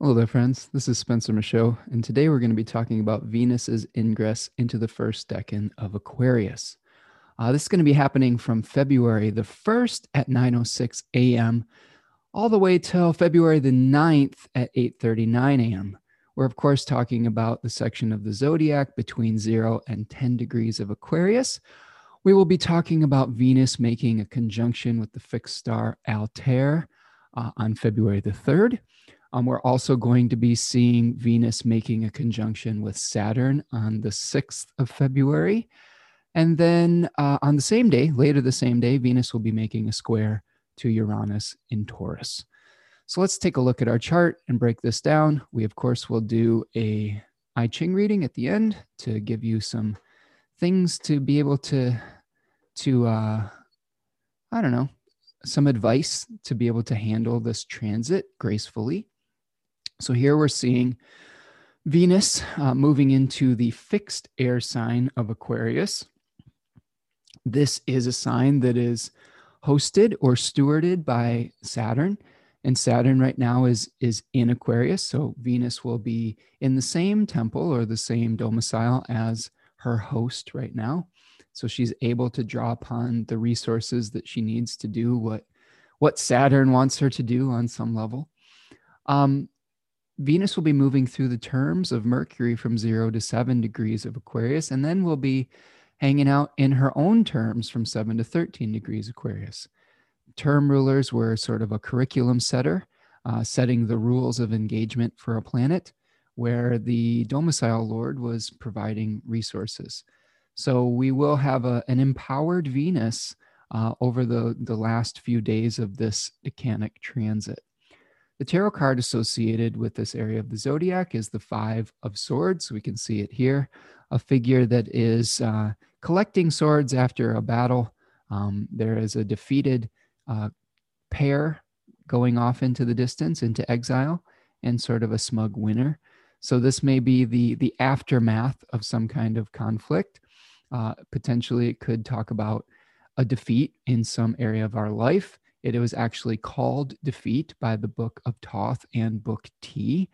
Hello there, friends. This is Spencer Michaud, and today we're going to be talking about Venus's ingress into the first decan of Aquarius. Uh, this is going to be happening from February the 1st at 9.06 a.m. all the way till February the 9th at 8.39 a.m. We're, of course, talking about the section of the zodiac between 0 and 10 degrees of Aquarius. We will be talking about Venus making a conjunction with the fixed star Altair uh, on February the 3rd. Um, we're also going to be seeing Venus making a conjunction with Saturn on the 6th of February. And then uh, on the same day, later the same day, Venus will be making a square to Uranus in Taurus. So let's take a look at our chart and break this down. We, of course, will do a I Ching reading at the end to give you some things to be able to, to uh, I don't know, some advice to be able to handle this transit gracefully. So here we're seeing Venus uh, moving into the fixed air sign of Aquarius. This is a sign that is hosted or stewarded by Saturn. And Saturn right now is, is in Aquarius. So Venus will be in the same temple or the same domicile as her host right now. So she's able to draw upon the resources that she needs to do what, what Saturn wants her to do on some level. Um, Venus will be moving through the terms of Mercury from zero to seven degrees of Aquarius, and then we'll be hanging out in her own terms from seven to 13 degrees Aquarius. Term rulers were sort of a curriculum setter, uh, setting the rules of engagement for a planet, where the domicile lord was providing resources. So we will have a, an empowered Venus uh, over the, the last few days of this decanic transit. The tarot card associated with this area of the zodiac is the Five of Swords. We can see it here, a figure that is uh, collecting swords after a battle. Um, there is a defeated uh, pair going off into the distance, into exile, and sort of a smug winner. So this may be the the aftermath of some kind of conflict. Uh, potentially, it could talk about a defeat in some area of our life. It was actually called Defeat by the Book of Thoth and Book T.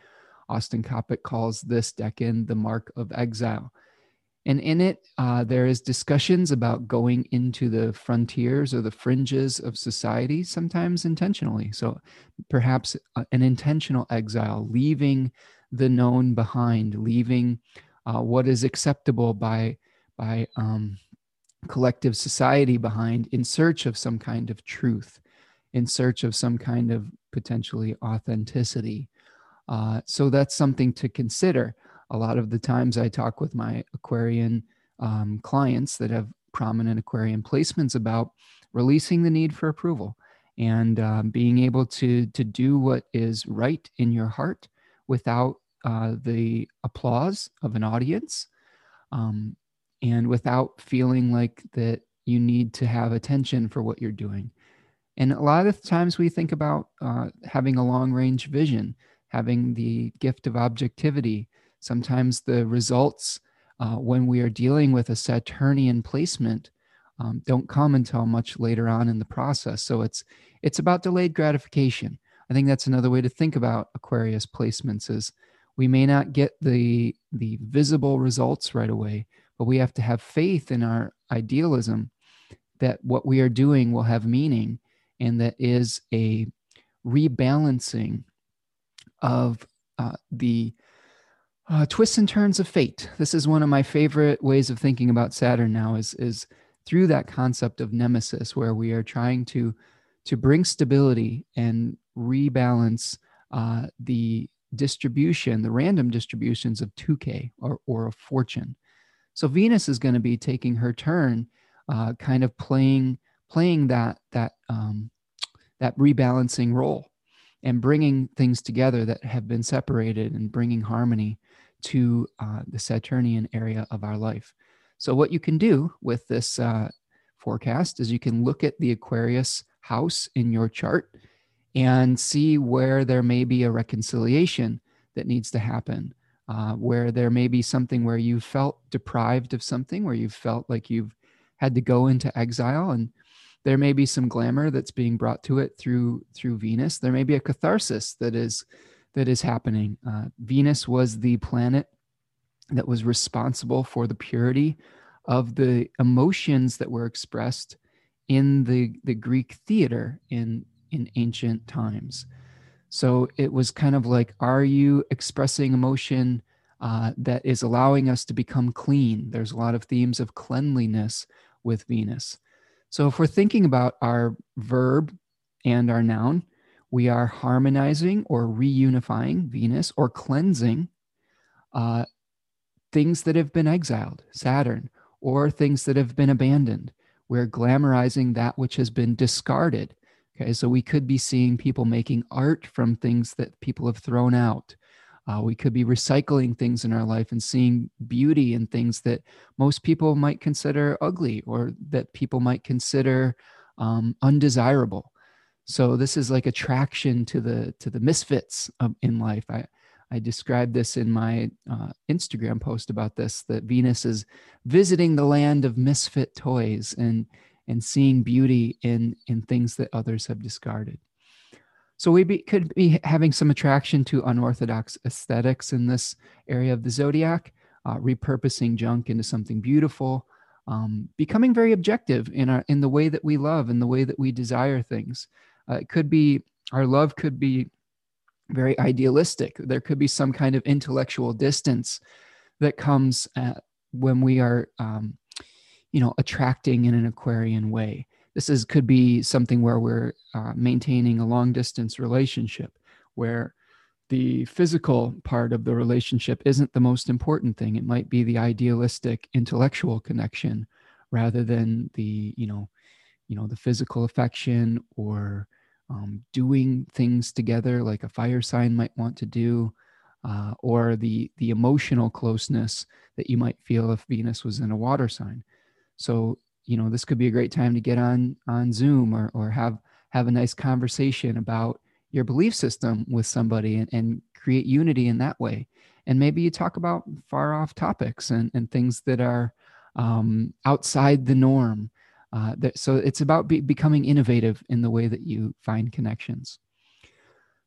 Austin Coppock calls this decan the mark of exile. And in it, uh, there is discussions about going into the frontiers or the fringes of society, sometimes intentionally. So perhaps uh, an intentional exile, leaving the known behind, leaving uh, what is acceptable by by um, collective society behind in search of some kind of truth in search of some kind of potentially authenticity. Uh, so that's something to consider. A lot of the times I talk with my Aquarian um, clients that have prominent Aquarian placements about releasing the need for approval and uh, being able to to do what is right in your heart without uh, the applause of an audience um, and without feeling like that you need to have attention for what you're doing and a lot of times we think about uh, having a long range vision, having the gift of objectivity. Sometimes the results uh, when we are dealing with a Saturnian placement um, don't come until much later on in the process. So it's it's about delayed gratification. I think that's another way to think about Aquarius placements is we may not get the the visible results right away, but we have to have faith in our idealism that what we are doing will have meaning and that is a rebalancing of uh, the uh, twists and turns of fate. This is one of my favorite ways of thinking about Saturn now is, is through that concept of nemesis, where we are trying to, to bring stability and rebalance uh, the distribution, the random distributions of Tyche or, or of fortune. So Venus is going to be taking her turn, uh, kind of playing playing that that um, that rebalancing role and bringing things together that have been separated and bringing harmony to uh, the Saturnian area of our life. So, what you can do with this uh, forecast is you can look at the Aquarius house in your chart and see where there may be a reconciliation that needs to happen, uh, where there may be something where you felt deprived of something, where you felt like you've had to go into exile and there may be some glamour that's being brought to it through through venus there may be a catharsis that is that is happening. Uh, Venus was the planet that was responsible for the purity of the emotions that were expressed in the, the Greek theater in, in ancient times. So it was kind of like, are you expressing emotion uh, that is allowing us to become clean? There's a lot of themes of cleanliness with Venus. So if we're thinking about our verb and our noun, we are harmonizing or reunifying Venus or cleansing uh, things that have been exiled, Saturn, or things that have been abandoned. We're glamorizing that which has been discarded. Okay, so we could be seeing people making art from things that people have thrown out. Uh, we could be recycling things in our life and seeing beauty in things that most people might consider ugly or that people might consider um, undesirable. So this is like attraction to the to the misfits of, in life. I I described this in my uh, Instagram post about this that Venus is visiting the land of misfit toys and and seeing beauty in in things that others have discarded. So we be, could be having some attraction to unorthodox aesthetics in this area of the zodiac, uh, repurposing junk into something beautiful, um, becoming very objective in our in the way that we love and the way that we desire things. Uh, it could be our love could be very idealistic. There could be some kind of intellectual distance that comes at, when we are, um, you know, attracting in an Aquarian way. This is could be something where we're uh, maintaining a long distance relationship, where the physical part of the relationship isn't the most important thing. It might be the idealistic intellectual connection rather than the, you know, you know, the physical affection or um, doing things together like a fire sign might want to do uh, or the the emotional closeness that you might feel if venus was in a water sign so you know this could be a great time to get on on zoom or, or have have a nice conversation about your belief system with somebody and, and create unity in that way and maybe you talk about far off topics and, and things that are um, outside the norm uh, that, so it's about be, becoming innovative in the way that you find connections.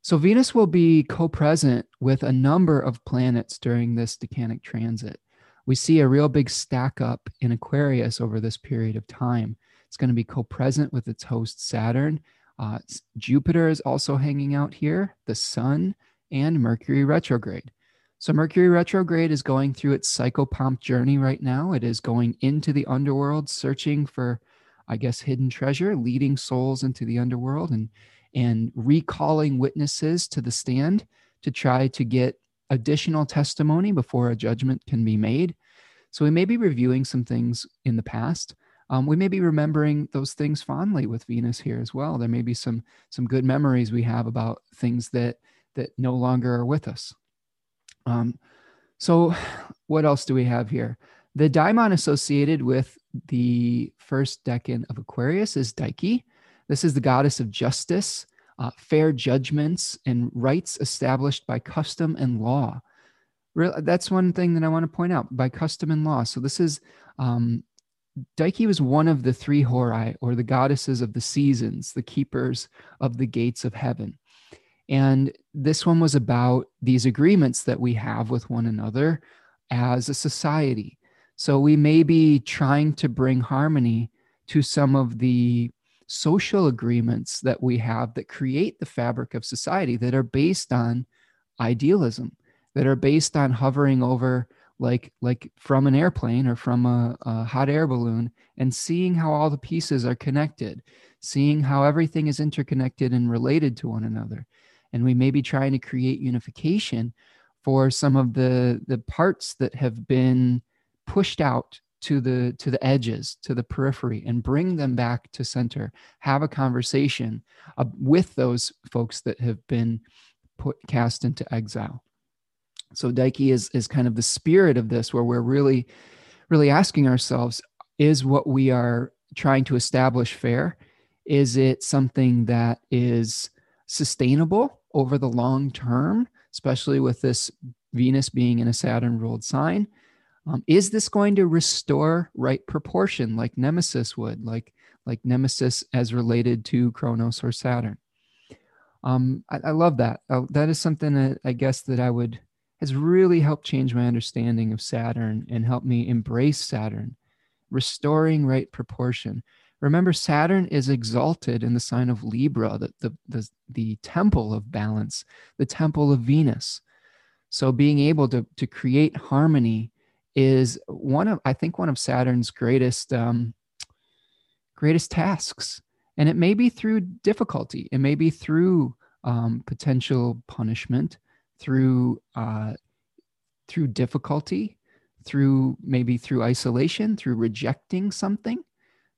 So Venus will be co-present with a number of planets during this decanic transit. We see a real big stack up in Aquarius over this period of time. It's going to be co-present with its host Saturn. Uh, Jupiter is also hanging out here, the Sun, and Mercury retrograde. So Mercury retrograde is going through its psychopomp journey right now. It is going into the underworld, searching for I guess, hidden treasure, leading souls into the underworld and and recalling witnesses to the stand to try to get additional testimony before a judgment can be made. So we may be reviewing some things in the past. Um, we may be remembering those things fondly with Venus here as well. There may be some some good memories we have about things that that no longer are with us. Um, so, what else do we have here? The daimon associated with the first decan of Aquarius is Dike. This is the goddess of justice, uh, fair judgments, and rights established by custom and law. That's one thing that I want to point out by custom and law. So, this is um, Dike was one of the three Horai, or the goddesses of the seasons, the keepers of the gates of heaven. And this one was about these agreements that we have with one another as a society. So we may be trying to bring harmony to some of the social agreements that we have that create the fabric of society that are based on idealism, that are based on hovering over like like from an airplane or from a, a hot air balloon and seeing how all the pieces are connected, seeing how everything is interconnected and related to one another. And we may be trying to create unification for some of the the parts that have been pushed out to the to the edges to the periphery and bring them back to center. Have a conversation uh, with those folks that have been put cast into exile. So Dike is is kind of the spirit of this where we're really really asking ourselves is what we are trying to establish fair? Is it something that is sustainable over the long term especially with this venus being in a saturn ruled sign um, is this going to restore right proportion like Nemesis would, like like Nemesis as related to Kronos or Saturn? Um, I, I love that. Uh, that is something that I guess that I would has really helped change my understanding of Saturn and helped me embrace Saturn, restoring right proportion. Remember, Saturn is exalted in the sign of Libra, the, the, the, the temple of balance, the temple of Venus. So being able to, to create harmony is one of, I think, one of Saturn's greatest, um, greatest tasks. And it may be through difficulty. It may be through um, potential punishment, through uh, through difficulty, through maybe through isolation, through rejecting something.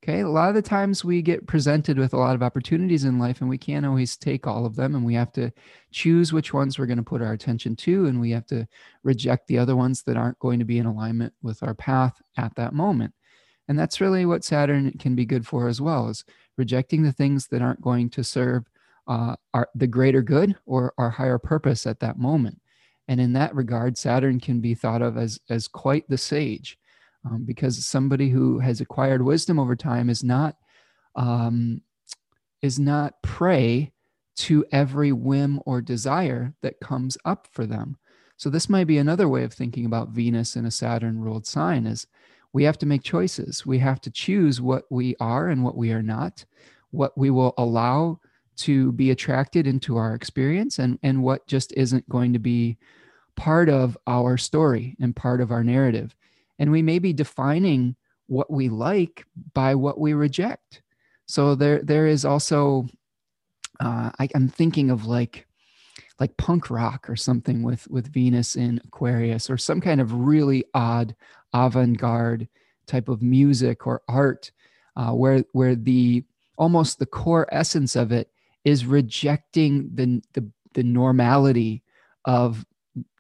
Okay, a lot of the times we get presented with a lot of opportunities in life, and we can't always take all of them, and we have to choose which ones we're going to put our attention to, and we have to reject the other ones that aren't going to be in alignment with our path at that moment. And that's really what Saturn can be good for as well, is rejecting the things that aren't going to serve uh, our, the greater good or our higher purpose at that moment. And in that regard, Saturn can be thought of as, as quite the sage um, because somebody who has acquired wisdom over time is not, um, is not prey to every whim or desire that comes up for them. So this might be another way of thinking about Venus in a Saturn ruled sign is we have to make choices. We have to choose what we are and what we are not, what we will allow to be attracted into our experience and and what just isn't going to be part of our story and part of our narrative and we may be defining what we like by what we reject so there there is also uh, I, i'm thinking of like like punk rock or something with with venus in aquarius or some kind of really odd avant-garde type of music or art uh, where where the almost the core essence of it is rejecting the, the, the normality of,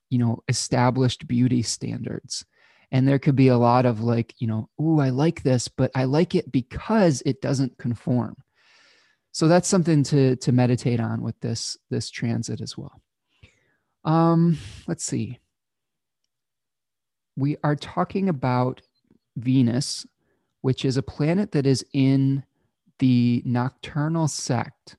you know, established beauty standards. And there could be a lot of like, you know, oh, I like this, but I like it because it doesn't conform. So that's something to to meditate on with this this transit as well. Um, let's see. We are talking about Venus, which is a planet that is in the nocturnal sect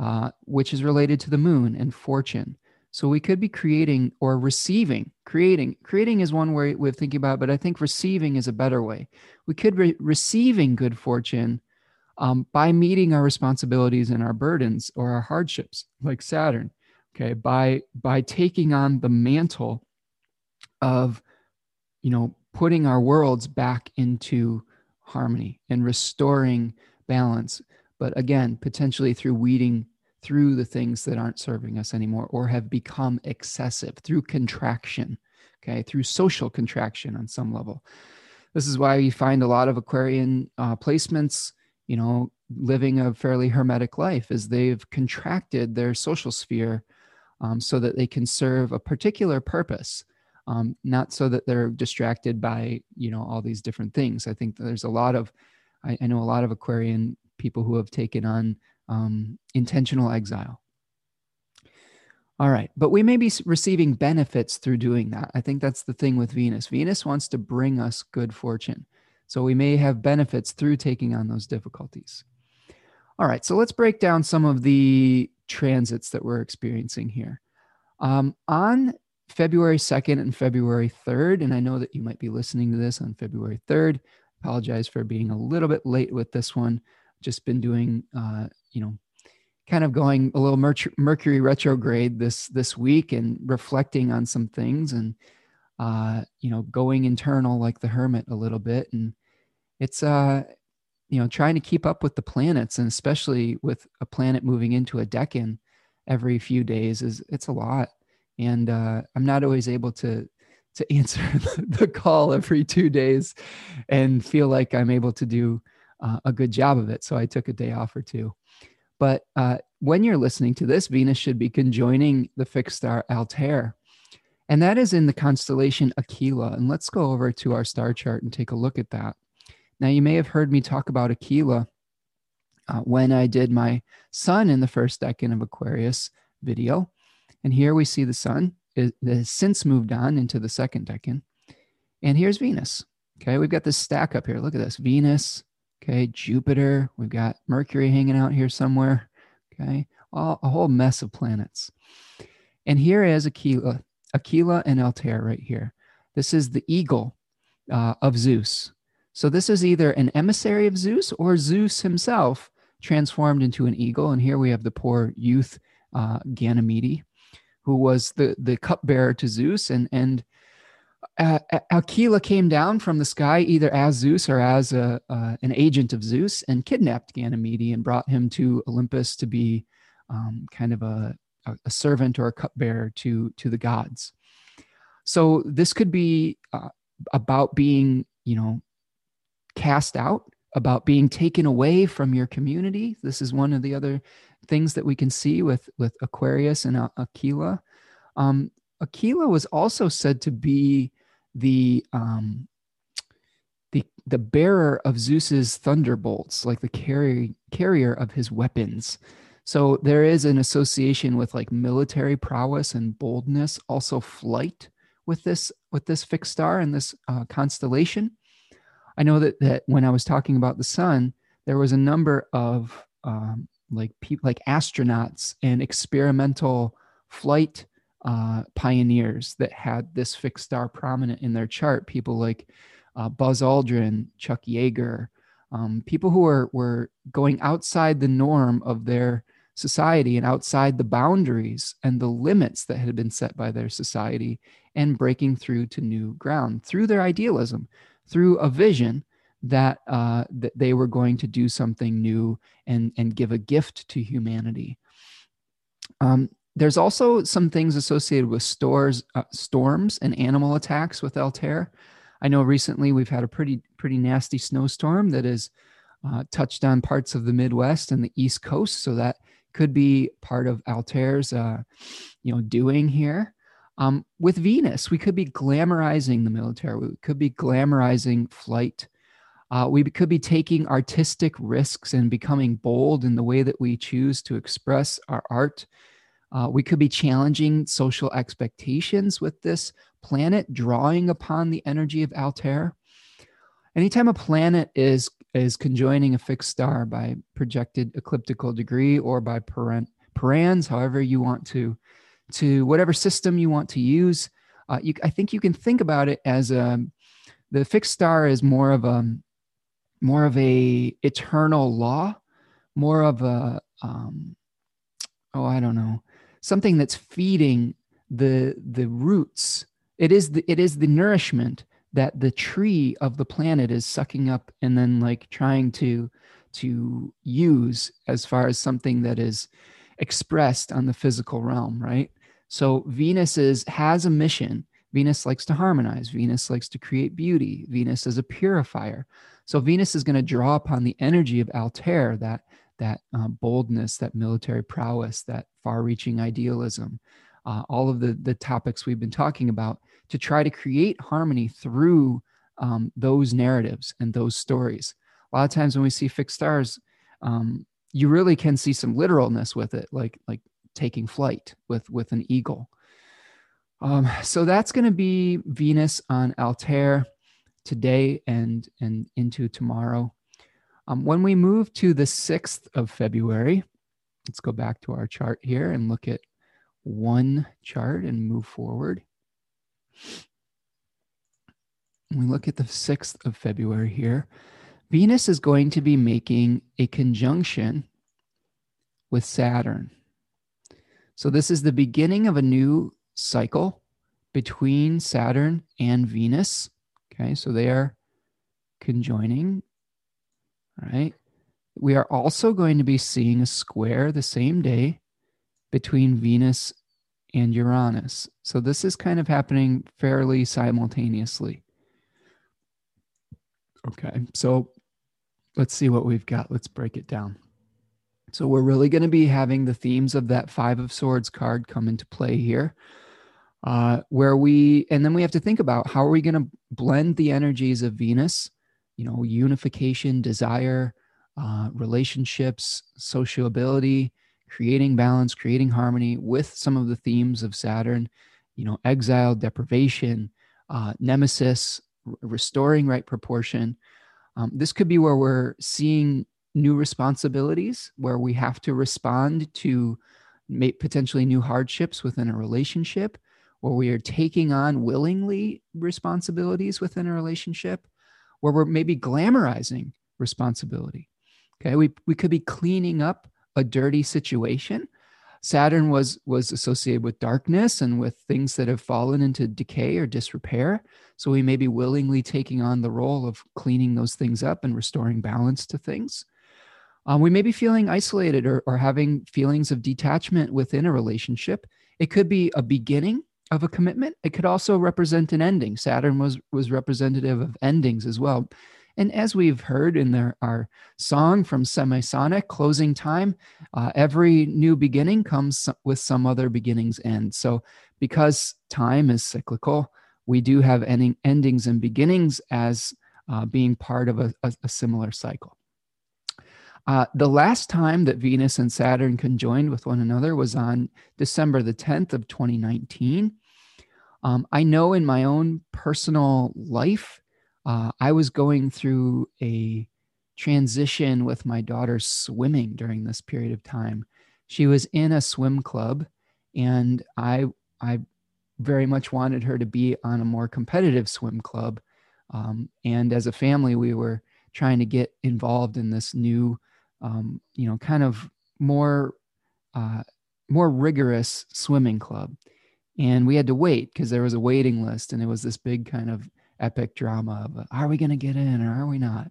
uh, which is related to the moon and fortune. So we could be creating or receiving. Creating, creating is one way of thinking about it, but I think receiving is a better way. We could be receiving good fortune um, by meeting our responsibilities and our burdens or our hardships, like Saturn. Okay, by by taking on the mantle of, you know, putting our worlds back into harmony and restoring balance but again, potentially through weeding through the things that aren't serving us anymore or have become excessive through contraction, okay, through social contraction on some level. This is why we find a lot of Aquarian uh, placements, you know, living a fairly hermetic life as they've contracted their social sphere um, so that they can serve a particular purpose. Um, not so that they're distracted by you know all these different things. I think there's a lot of I, I know a lot of Aquarian people who have taken on um, intentional exile. All right, but we may be receiving benefits through doing that. I think that's the thing with Venus. Venus wants to bring us good fortune. So we may have benefits through taking on those difficulties. All right, so let's break down some of the transits that we're experiencing here. Um, on February 2nd and February 3rd, and I know that you might be listening to this on February 3rd. Apologize for being a little bit late with this one just been doing, uh, you know, kind of going a little Mercury retrograde this this week and reflecting on some things and uh, you know going internal like the hermit a little bit. And it's uh you know trying to keep up with the planets and especially with a planet moving into a decan every few days is it's a lot. And uh, I'm not always able to to answer the call every two days and feel like I'm able to do uh, a good job of it. So I took a day off or two. But uh, when you're listening to this, Venus should be conjoining the fixed star Altair. And that is in the constellation Aquila. And let's go over to our star chart and take a look at that. Now, you may have heard me talk about Aquila uh, when I did my sun in the first decan of Aquarius video. And here we see the sun it has since moved on into the second decan. And here's Venus. Okay, we've got this stack up here. Look at this Venus, Okay, Jupiter. We've got Mercury hanging out here somewhere. Okay, all, a whole mess of planets. And here is Aquila, Aquila and Altair right here. This is the eagle uh, of Zeus. So this is either an emissary of Zeus or Zeus himself transformed into an eagle. And here we have the poor youth uh, Ganymede, who was the the cupbearer to Zeus, and and uh, Aquila came down from the sky either as Zeus or as a, uh, an agent of Zeus and kidnapped Ganymede and brought him to Olympus to be um, kind of a, a servant or a cupbearer to to the gods. So this could be uh, about being, you know, cast out, about being taken away from your community. This is one of the other things that we can see with with Aquarius and Aquila. Um, Aquila was also said to be the um, the the bearer of Zeus's thunderbolts, like the carry, carrier of his weapons. So there is an association with like military prowess and boldness, also flight with this with this fixed star and this uh, constellation. I know that that when I was talking about the sun, there was a number of um, like people like astronauts and experimental flight uh, pioneers that had this fixed star prominent in their chart. People like uh, Buzz Aldrin, Chuck Yeager, um, people who were were going outside the norm of their society and outside the boundaries and the limits that had been set by their society and breaking through to new ground through their idealism, through a vision that uh, that they were going to do something new and and give a gift to humanity. Um, there's also some things associated with stores, uh, storms and animal attacks with Altair. I know recently we've had a pretty pretty nasty snowstorm that has uh, touched on parts of the Midwest and the East Coast, so that could be part of Altair's, uh, you know, doing here. Um, with Venus, we could be glamorizing the military. We could be glamorizing flight. Uh, we could be taking artistic risks and becoming bold in the way that we choose to express our art uh, we could be challenging social expectations with this planet, drawing upon the energy of Altair. Anytime a planet is is conjoining a fixed star by projected ecliptical degree or by parent, parans, however you want to, to whatever system you want to use, uh, you, I think you can think about it as a um, the fixed star is more of a more of a eternal law, more of a um, oh I don't know something that's feeding the the roots. It is the it is the nourishment that the tree of the planet is sucking up and then like trying to to use as far as something that is expressed on the physical realm right? So venus is has a mission. Venus likes to harmonize. Venus likes to create beauty. Venus is a purifier. So venus is going to draw upon the energy of altair that that uh, boldness, that military prowess, that far reaching idealism, uh, all of the, the topics we've been talking about to try to create harmony through um, those narratives and those stories. A lot of times when we see fixed stars, um, you really can see some literalness with it, like like taking flight with with an eagle. Um, so that's going to be Venus on Altair today and and into tomorrow. Um, when we move to the 6th of February, let's go back to our chart here and look at one chart and move forward. When we look at the 6th of February here, Venus is going to be making a conjunction with Saturn. So, this is the beginning of a new cycle between Saturn and Venus. Okay, so they are conjoining right? We are also going to be seeing a square the same day between Venus and Uranus. So this is kind of happening fairly simultaneously. Okay, so let's see what we've got. Let's break it down. So we're really going to be having the themes of that Five of Swords card come into play here. Uh, where we, and then we have to think about how are we going to blend the energies of Venus you know, unification, desire, uh, relationships, sociability, creating balance, creating harmony with some of the themes of Saturn, you know, exile, deprivation, uh, nemesis, r- restoring right proportion. Um, this could be where we're seeing new responsibilities where we have to respond to potentially new hardships within a relationship, or we are taking on willingly responsibilities within a relationship, where we're maybe glamorizing responsibility. Okay, we, we could be cleaning up a dirty situation. Saturn was was associated with darkness and with things that have fallen into decay or disrepair. So we may be willingly taking on the role of cleaning those things up and restoring balance to things. Um, we may be feeling isolated or, or having feelings of detachment within a relationship. It could be a beginning of a commitment. It could also represent an ending. Saturn was was representative of endings as well. And as we've heard in our song from Semisonic, Closing Time, uh, every new beginning comes with some other beginning's end. So, because time is cyclical, we do have ending, endings and beginnings as uh, being part of a, a, a similar cycle. Uh, the last time that Venus and Saturn conjoined with one another was on December the 10th of 2019. Um, I know in my own personal life, uh, I was going through a transition with my daughter swimming during this period of time. She was in a swim club, and I I very much wanted her to be on a more competitive swim club. Um, and as a family, we were trying to get involved in this new, um, you know, kind of more uh, more rigorous swimming club. And we had to wait because there was a waiting list, and it was this big kind of epic drama of are we going to get in or are we not?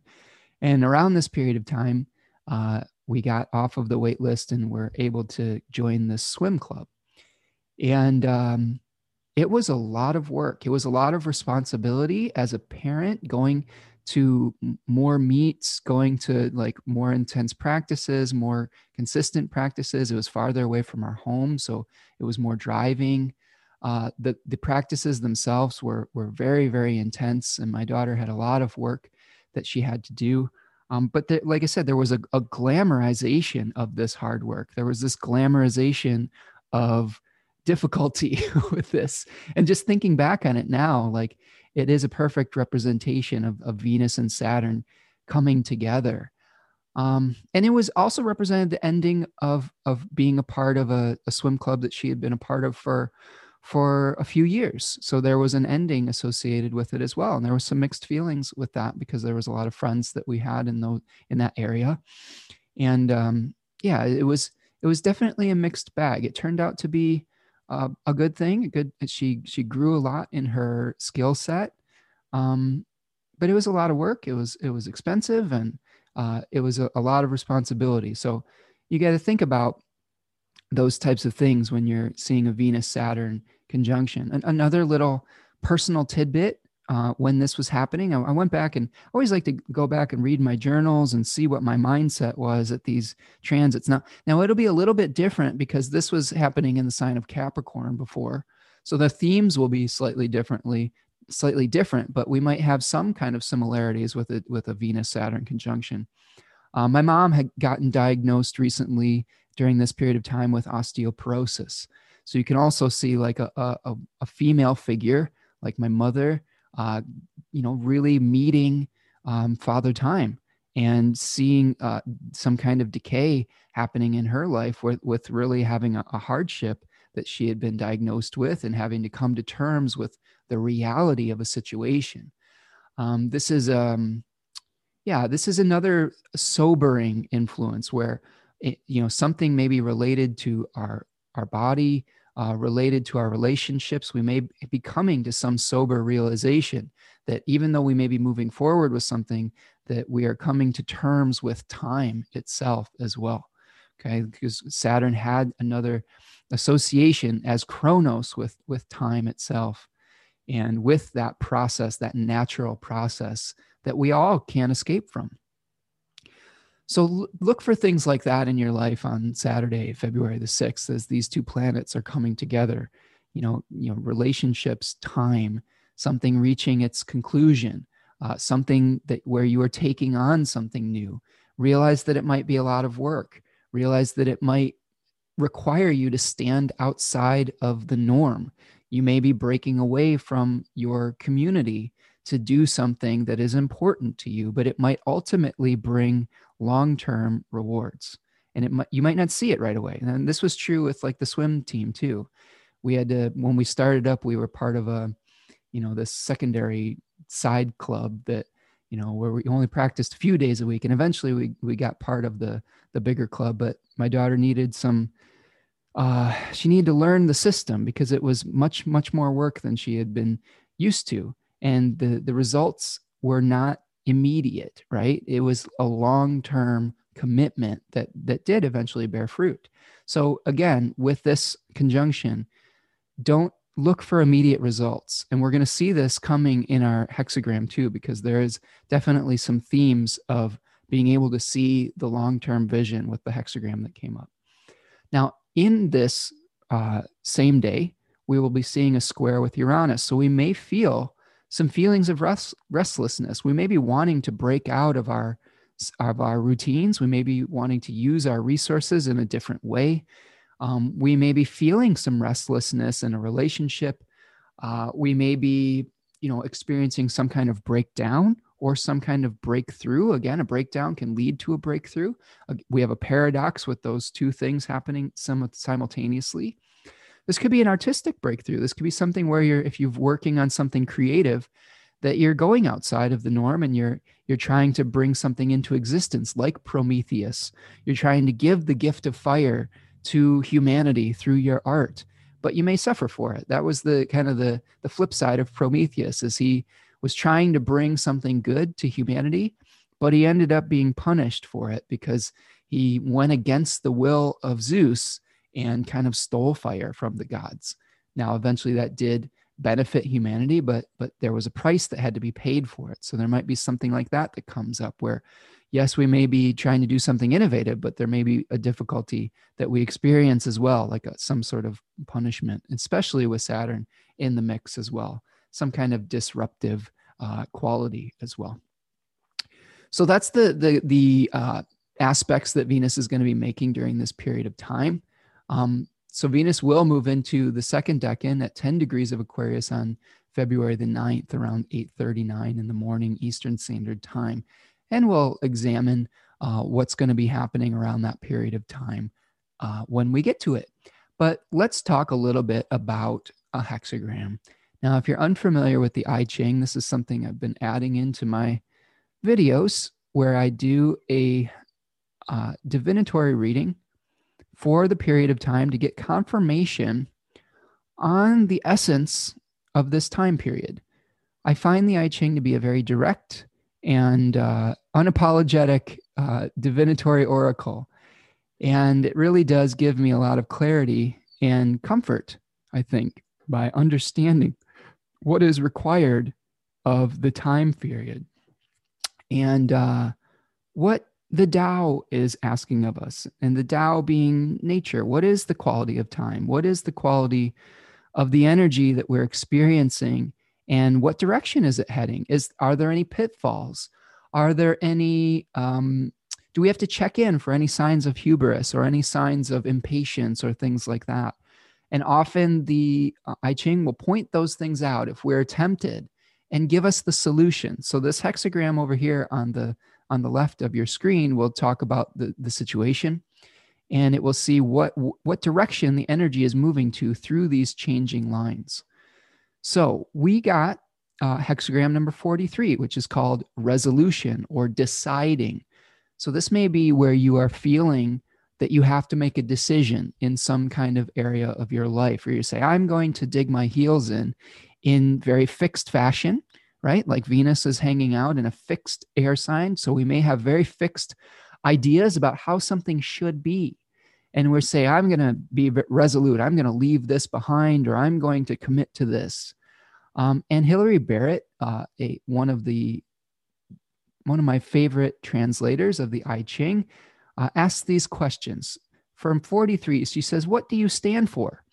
And around this period of time, uh, we got off of the wait list and were able to join the swim club. And um, it was a lot of work. It was a lot of responsibility as a parent going to more meets, going to like more intense practices, more consistent practices. It was farther away from our home. So it was more driving. Uh, the the practices themselves were were very very intense, and my daughter had a lot of work that she had to do. Um, but like I said, there was a, a glamorization of this hard work. There was this glamorization of difficulty with this, and just thinking back on it now, like it is a perfect representation of, of Venus and Saturn coming together. Um, and it was also represented the ending of of being a part of a, a swim club that she had been a part of for for a few years. So there was an ending associated with it as well. And there was some mixed feelings with that because there was a lot of friends that we had in those in that area. And um, yeah, it was it was definitely a mixed bag. It turned out to be uh, a good thing. A good she she grew a lot in her skill set. Um, but it was a lot of work. It was it was expensive and uh, it was a, a lot of responsibility. So you got to think about those types of things when you're seeing a Venus Saturn conjunction. And another little personal tidbit uh, when this was happening, I, I, went back and I always like to go back and read my journals and see what my mindset was at these transits. Now, now it'll be a little bit different because this was happening in the sign of Capricorn before, so the themes will be slightly differently, slightly different, but we might have some kind of similarities with it with a Venus Saturn conjunction. Uh, my mom had gotten diagnosed recently during this period of time with osteoporosis. So you can also see like a, a, a female figure, like my mother, uh, you know, really meeting um, Father Time and seeing uh, some kind of decay happening in her life with, with really having a, a hardship that she had been diagnosed with and having to come to terms with the reality of a situation. Um, this is, um, yeah, this is another sobering influence where it, you know something maybe related to our our body uh, related to our relationships. We may be coming to some sober realization that even though we may be moving forward with something that we are coming to terms with time itself as well. Okay because saturn had another association as chronos with with time itself. And with that process that natural process that we all can't escape from so look for things like that in your life on Saturday, February the 6th, as these two planets are coming together. You know, you know, relationships, time, something reaching its conclusion, uh, something that where you are taking on something new. Realize that it might be a lot of work. Realize that it might require you to stand outside of the norm. You may be breaking away from your community to do something that is important to you, but it might ultimately bring long term rewards. And it might, you might not see it right away. And this was true with like the swim team too. We had to, when we started up, we were part of a, you know, this secondary side club that, you know, where we only practiced a few days a week. And eventually we, we got part of the, the bigger club. But my daughter needed some, uh, she needed to learn the system because it was much, much more work than she had been used to. And the, the results were not immediate, right? It was a long term commitment that that did eventually bear fruit. So again, with this conjunction, don't look for immediate results. And we're going to see this coming in our hexagram too, because there is definitely some themes of being able to see the long term vision with the hexagram that came up. Now, in this uh, same day, we will be seeing a square with Uranus. So we may feel some feelings of rest, restlessness. We may be wanting to break out of our of our routines. We may be wanting to use our resources in a different way. Um, we may be feeling some restlessness in a relationship. Uh, we may be, you know, experiencing some kind of breakdown or some kind of breakthrough. Again, a breakdown can lead to a breakthrough. We have a paradox with those two things happening simultaneously. This could be an artistic breakthrough. This could be something where you're, if you're working on something creative, that you're going outside of the norm and you're you're trying to bring something into existence like Prometheus. You're trying to give the gift of fire to humanity through your art, but you may suffer for it. That was the kind of the the flip side of Prometheus as he was trying to bring something good to humanity, but he ended up being punished for it because he went against the will of Zeus and kind of stole fire from the gods. Now, eventually, that did benefit humanity, but but there was a price that had to be paid for it. So there might be something like that that comes up where, yes, we may be trying to do something innovative, but there may be a difficulty that we experience as well, like a, some sort of punishment, especially with Saturn in the mix as well, some kind of disruptive uh, quality as well. So that's the the the uh, aspects that Venus is going to be making during this period of time. Um, so Venus will move into the second decan at 10 degrees of Aquarius on February the 9th around 8:39 in the morning Eastern Standard Time, and we'll examine uh, what's going to be happening around that period of time uh, when we get to it. But let's talk a little bit about a hexagram. Now, if you're unfamiliar with the I Ching, this is something I've been adding into my videos where I do a uh, divinatory reading for the period of time to get confirmation on the essence of this time period. I find the I Ching to be a very direct and uh, unapologetic uh, divinatory oracle. And it really does give me a lot of clarity and comfort, I think, by understanding what is required of the time period and uh, what the Tao is asking of us, and the Tao being nature. What is the quality of time? What is the quality of the energy that we're experiencing? And what direction is it heading? Is are there any pitfalls? Are there any um, do we have to check in for any signs of hubris or any signs of impatience or things like that? And often the uh, I Ching will point those things out if we're tempted and give us the solution. So this hexagram over here on the on the left of your screen will talk about the, the situation and it will see what what direction the energy is moving to through these changing lines. So we got uh, hexagram number 43, which is called resolution or deciding. So this may be where you are feeling that you have to make a decision in some kind of area of your life, where you say, I'm going to dig my heels in in very fixed fashion right? Like Venus is hanging out in a fixed air sign. So we may have very fixed ideas about how something should be. And we're saying, I'm going to be resolute. I'm going to leave this behind, or I'm going to commit to this. Um, and Hilary Barrett, uh, a, one of the one of my favorite translators of the I Ching, uh, asks these questions. From 43, she says, What do you stand for?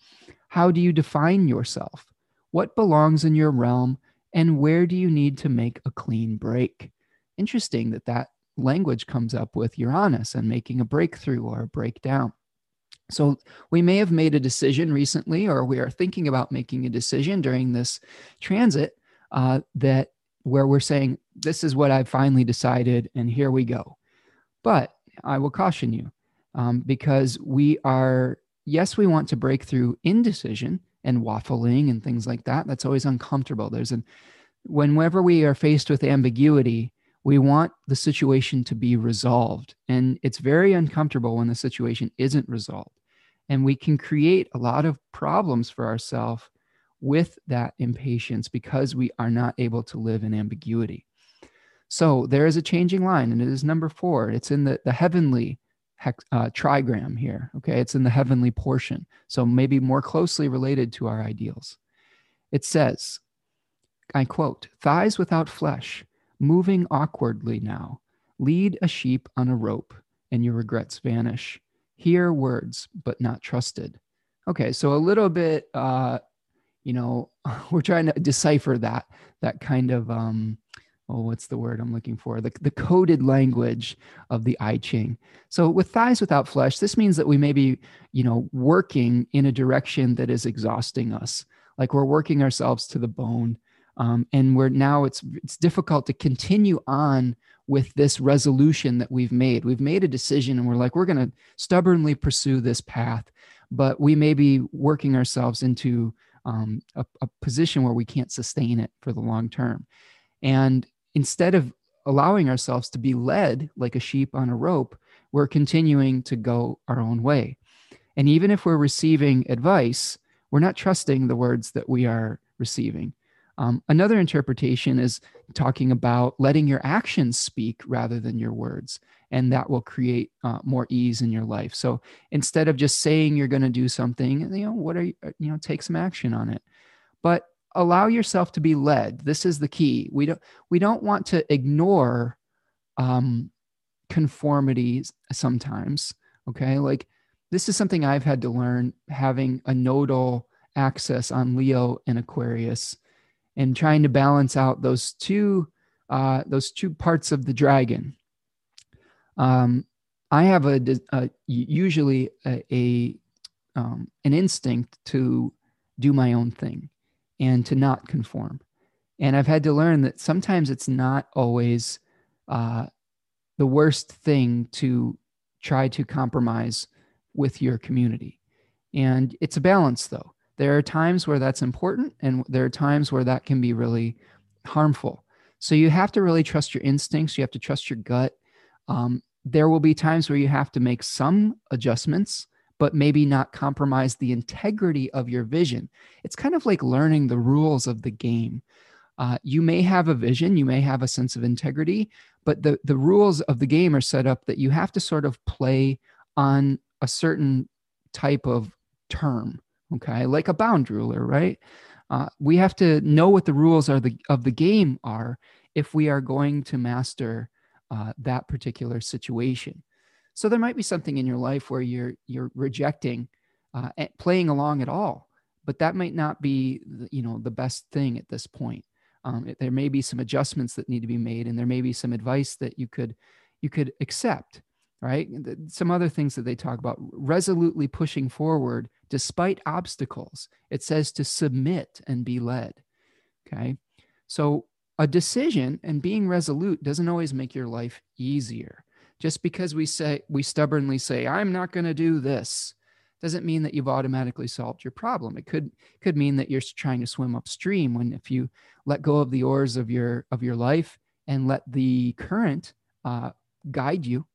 How do you define yourself? What belongs in your realm and where do you need to make a clean break? Interesting that that language comes up with Uranus and making a breakthrough or a breakdown. So we may have made a decision recently, or we are thinking about making a decision during this transit uh, that where we're saying, this is what I've finally decided, and here we go. But I will caution you um, because we are, yes, we want to break through indecision and waffling and things like that. That's always uncomfortable. There's an, whenever we are faced with ambiguity, we want the situation to be resolved. And it's very uncomfortable when the situation isn't resolved. And we can create a lot of problems for ourselves with that impatience because we are not able to live in ambiguity. So there is a changing line, and it is number four. It's in the, the heavenly hex, uh, trigram here. Okay. It's in the heavenly portion. So maybe more closely related to our ideals. It says, I quote, thighs without flesh, moving awkwardly now, lead a sheep on a rope, and your regrets vanish. Hear words, but not trusted. Okay, so a little bit, uh, you know, we're trying to decipher that that kind of um, oh, what's the word I'm looking for? The, the coded language of the I Ching. So with thighs without flesh, this means that we may be, you know, working in a direction that is exhausting us. Like we're working ourselves to the bone. Um, and we're now it's it's difficult to continue on with this resolution that we've made. We've made a decision and we're like, we're to stubbornly pursue this path, but we may be working ourselves into um, a, a position where we can't sustain it for the long term. And instead of allowing ourselves to be led like a sheep on a rope, we're continuing to go our own way. And even if we're receiving advice, we're not trusting the words that we are receiving. Um, another interpretation is talking about letting your actions speak rather than your words, and that will create uh, more ease in your life. So instead of just saying you're going to do something, you know, what are you, uh, you know, take some action on it. But allow yourself to be led. This is the key. We don't we don't want to ignore um, conformities sometimes. Okay, like this is something I've had to learn having a nodal axis on Leo and Aquarius, and trying to balance out those two uh, those two parts of the dragon. Um, I have a, a usually a, a um, an instinct to do my own thing and to not conform. And I've had to learn that sometimes it's not always uh, the worst thing to try to compromise with your community. And it's a balance, though. There are times where that's important, and there are times where that can be really harmful. So you have to really trust your instincts. You have to trust your gut. Um, there will be times where you have to make some adjustments but maybe not compromise the integrity of your vision. It's kind of like learning the rules of the game. Uh, you may have a vision, you may have a sense of integrity, but the, the rules of the game are set up that you have to sort of play on a certain type of term, okay, like a bound ruler, right? Uh, we have to know what the rules are the, of the game are if we are going to master uh, that particular situation. So there might be something in your life where you're you're rejecting uh, playing along at all, but that might not be you know the best thing at this point. Um, there may be some adjustments that need to be made, and there may be some advice that you could you could accept. Right, some other things that they talk about resolutely pushing forward despite obstacles. It says to submit and be led. Okay, so a decision and being resolute doesn't always make your life easier just because we say we stubbornly say i'm not going to do this doesn't mean that you've automatically solved your problem. It could could mean that you're trying to swim upstream when if you let go of the oars of your of your life and let the current uh, guide you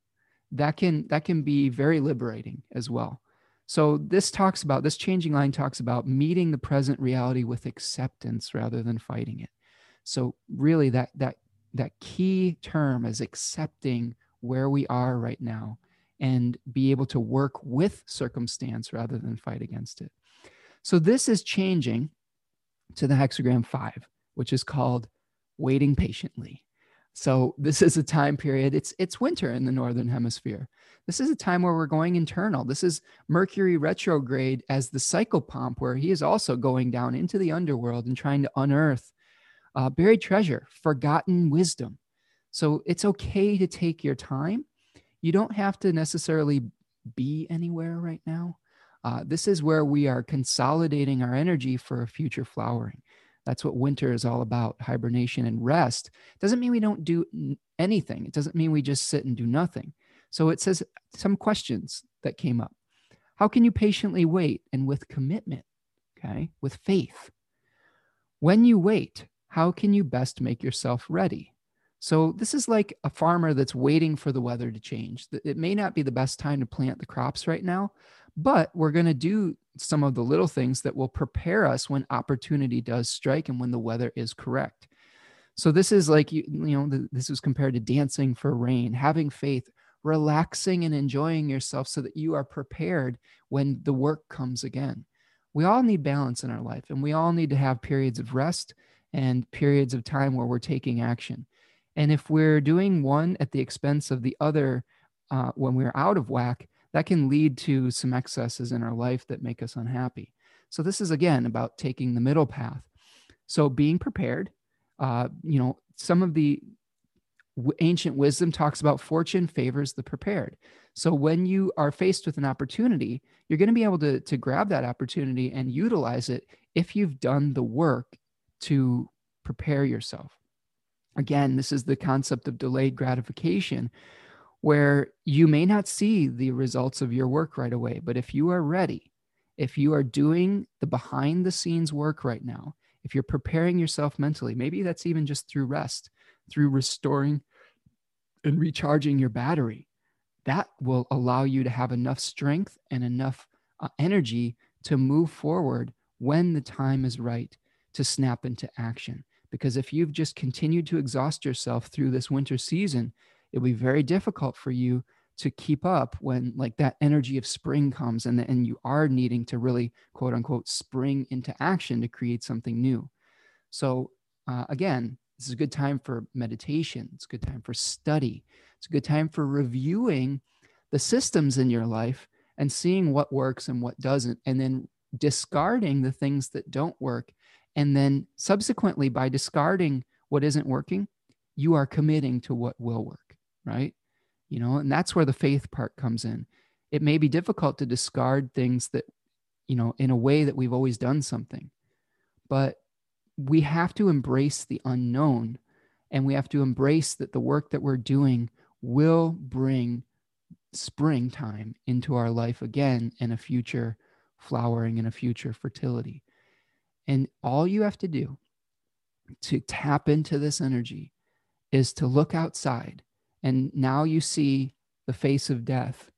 that can that can be very liberating as well. So this talks about this changing line talks about meeting the present reality with acceptance rather than fighting it. So really that that that key term is accepting where we are right now and be able to work with circumstance rather than fight against it. So this is changing to the hexagram five, which is called waiting patiently. So this is a time period. It's it's winter in the northern hemisphere. This is a time where we're going internal. This is Mercury retrograde as the psychopomp, where he is also going down into the underworld and trying to unearth uh, buried treasure, forgotten wisdom. So it's okay to take your time. You don't have to necessarily be anywhere right now. Uh, this is where we are consolidating our energy for a future flowering. That's what winter is all about hibernation and rest. Doesn't mean we don't do anything, it doesn't mean we just sit and do nothing. So it says some questions that came up. How can you patiently wait and with commitment? Okay, with faith. When you wait, how can you best make yourself ready? So, this is like a farmer that's waiting for the weather to change. It may not be the best time to plant the crops right now, but we're going to do some of the little things that will prepare us when opportunity does strike and when the weather is correct. So this is like you, you know this is compared to dancing for rain, having faith, relaxing and enjoying yourself so that you are prepared when the work comes again. We all need balance in our life and we all need to have periods of rest and periods of time where we're taking action. And if we're doing one at the expense of the other uh, when we're out of whack, that can lead to some excesses in our life that make us unhappy. So this is again about taking the middle path. So being prepared, uh, you know, some of the w- ancient wisdom talks about fortune favors the prepared. So when you are faced with an opportunity, you're going to be able to, to grab that opportunity and utilize it if you've done the work to prepare yourself. Again, this is the concept of delayed gratification, where you may not see the results of your work right away, but if you are ready, if you are doing the behind the scenes work right now, if you're preparing yourself mentally, maybe that's even just through rest, through restoring and recharging your battery, that will allow you to have enough strength and enough uh, energy to move forward when the time is right to snap into action. Because if you've just continued to exhaust yourself through this winter season, it'll be very difficult for you to keep up when like that energy of spring comes and, and you are needing to really quote unquote spring into action to create something new. So uh, again this is a good time for meditation. It's a good time for study. It's a good time for reviewing the systems in your life and seeing what works and what doesn't and then discarding the things that don't work and then subsequently by discarding what isn't working you are committing to what will work right? You know, and that's where the faith part comes in. It may be difficult to discard things that, you know, in a way that we've always done something, but we have to embrace the unknown and we have to embrace that the work that we're doing will bring springtime into our life again and a future flowering and a future fertility. And all you have to do to tap into this energy is to look outside and now you see the face of death.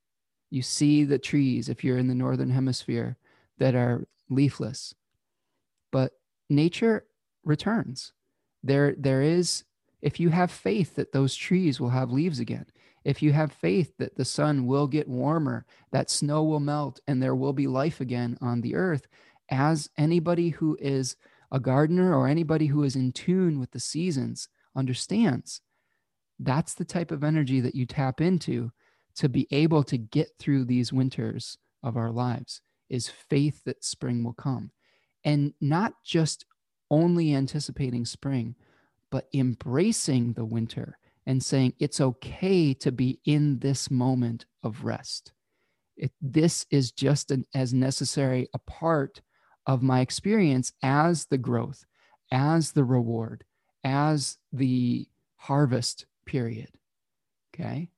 You see the trees, if you're in the northern hemisphere, that are leafless. But nature returns. There, there is, if you have faith that those trees will have leaves again, if you have faith that the sun will get warmer, that snow will melt, and there will be life again on the earth, as anybody who is a gardener or anybody who is in tune with the seasons understands, that's the type of energy that you tap into to be able to get through these winters of our lives is faith that spring will come. And not just only anticipating spring but embracing the winter and saying it's okay to be in this moment of rest. It, this is just an, as necessary a part of my experience as the growth as the reward as the harvest period. Okay.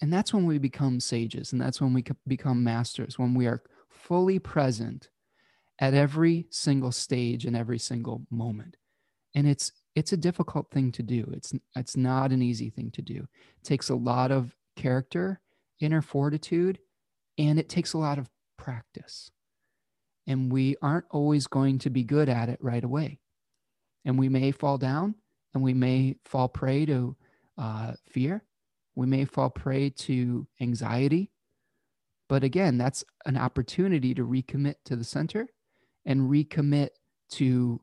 And that's when we become sages and that's when we become masters, when we are fully present at every single stage and every single moment. And it's it's a difficult thing to do. It's it's not an easy thing to do. It takes a lot of character, inner fortitude, and it takes a lot of practice. And we aren't always going to be good at it right away. And we may fall down and we may fall prey to uh, fear. We may fall prey to anxiety. But again, that's an opportunity to recommit to the center and recommit to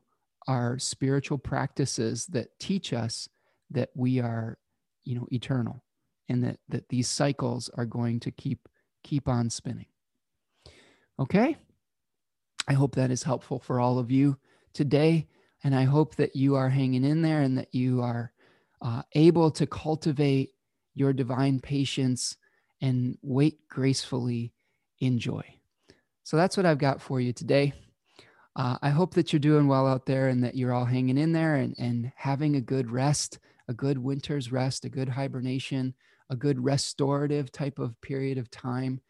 our spiritual practices that teach us that we are, you know, eternal and that, that these cycles are going to keep keep on spinning. Okay? I hope that is helpful for all of you today. And I hope that you are hanging in there and that you are uh, able to cultivate your divine patience and wait gracefully in joy. So that's what I've got for you today. Uh, I hope that you're doing well out there and that you're all hanging in there and, and having a good rest, a good winter's rest, a good hibernation, a good restorative type of period of time.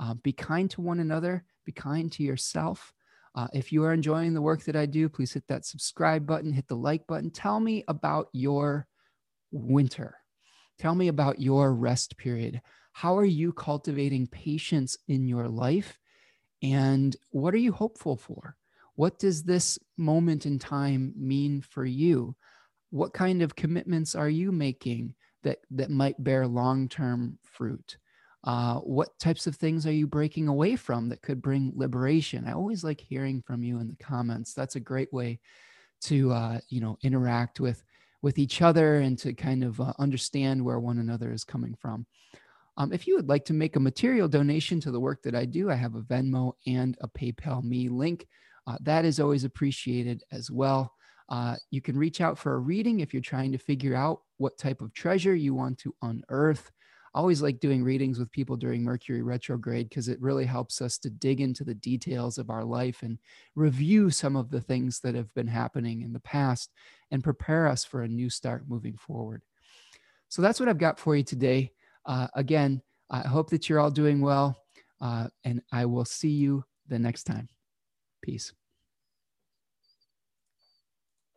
Uh, be kind to one another, be kind to yourself. Uh, if you are enjoying the work that I do, please hit that subscribe button, hit the like button. Tell me about your winter. Tell me about your rest period. How are you cultivating patience in your life? And what are you hopeful for? What does this moment in time mean for you? What kind of commitments are you making that, that might bear long term fruit? Uh, what types of things are you breaking away from that could bring liberation? I always like hearing from you in the comments. That's a great way to uh, you know interact with with each other and to kind of uh, understand where one another is coming from. Um, if you would like to make a material donation to the work that I do, I have a Venmo and a PayPal Me link. Uh, that is always appreciated as well. Uh, you can reach out for a reading if you're trying to figure out what type of treasure you want to unearth. Always like doing readings with people during Mercury retrograde because it really helps us to dig into the details of our life and review some of the things that have been happening in the past and prepare us for a new start moving forward. So that's what I've got for you today. Uh, again, I hope that you're all doing well, uh, and I will see you the next time. Peace.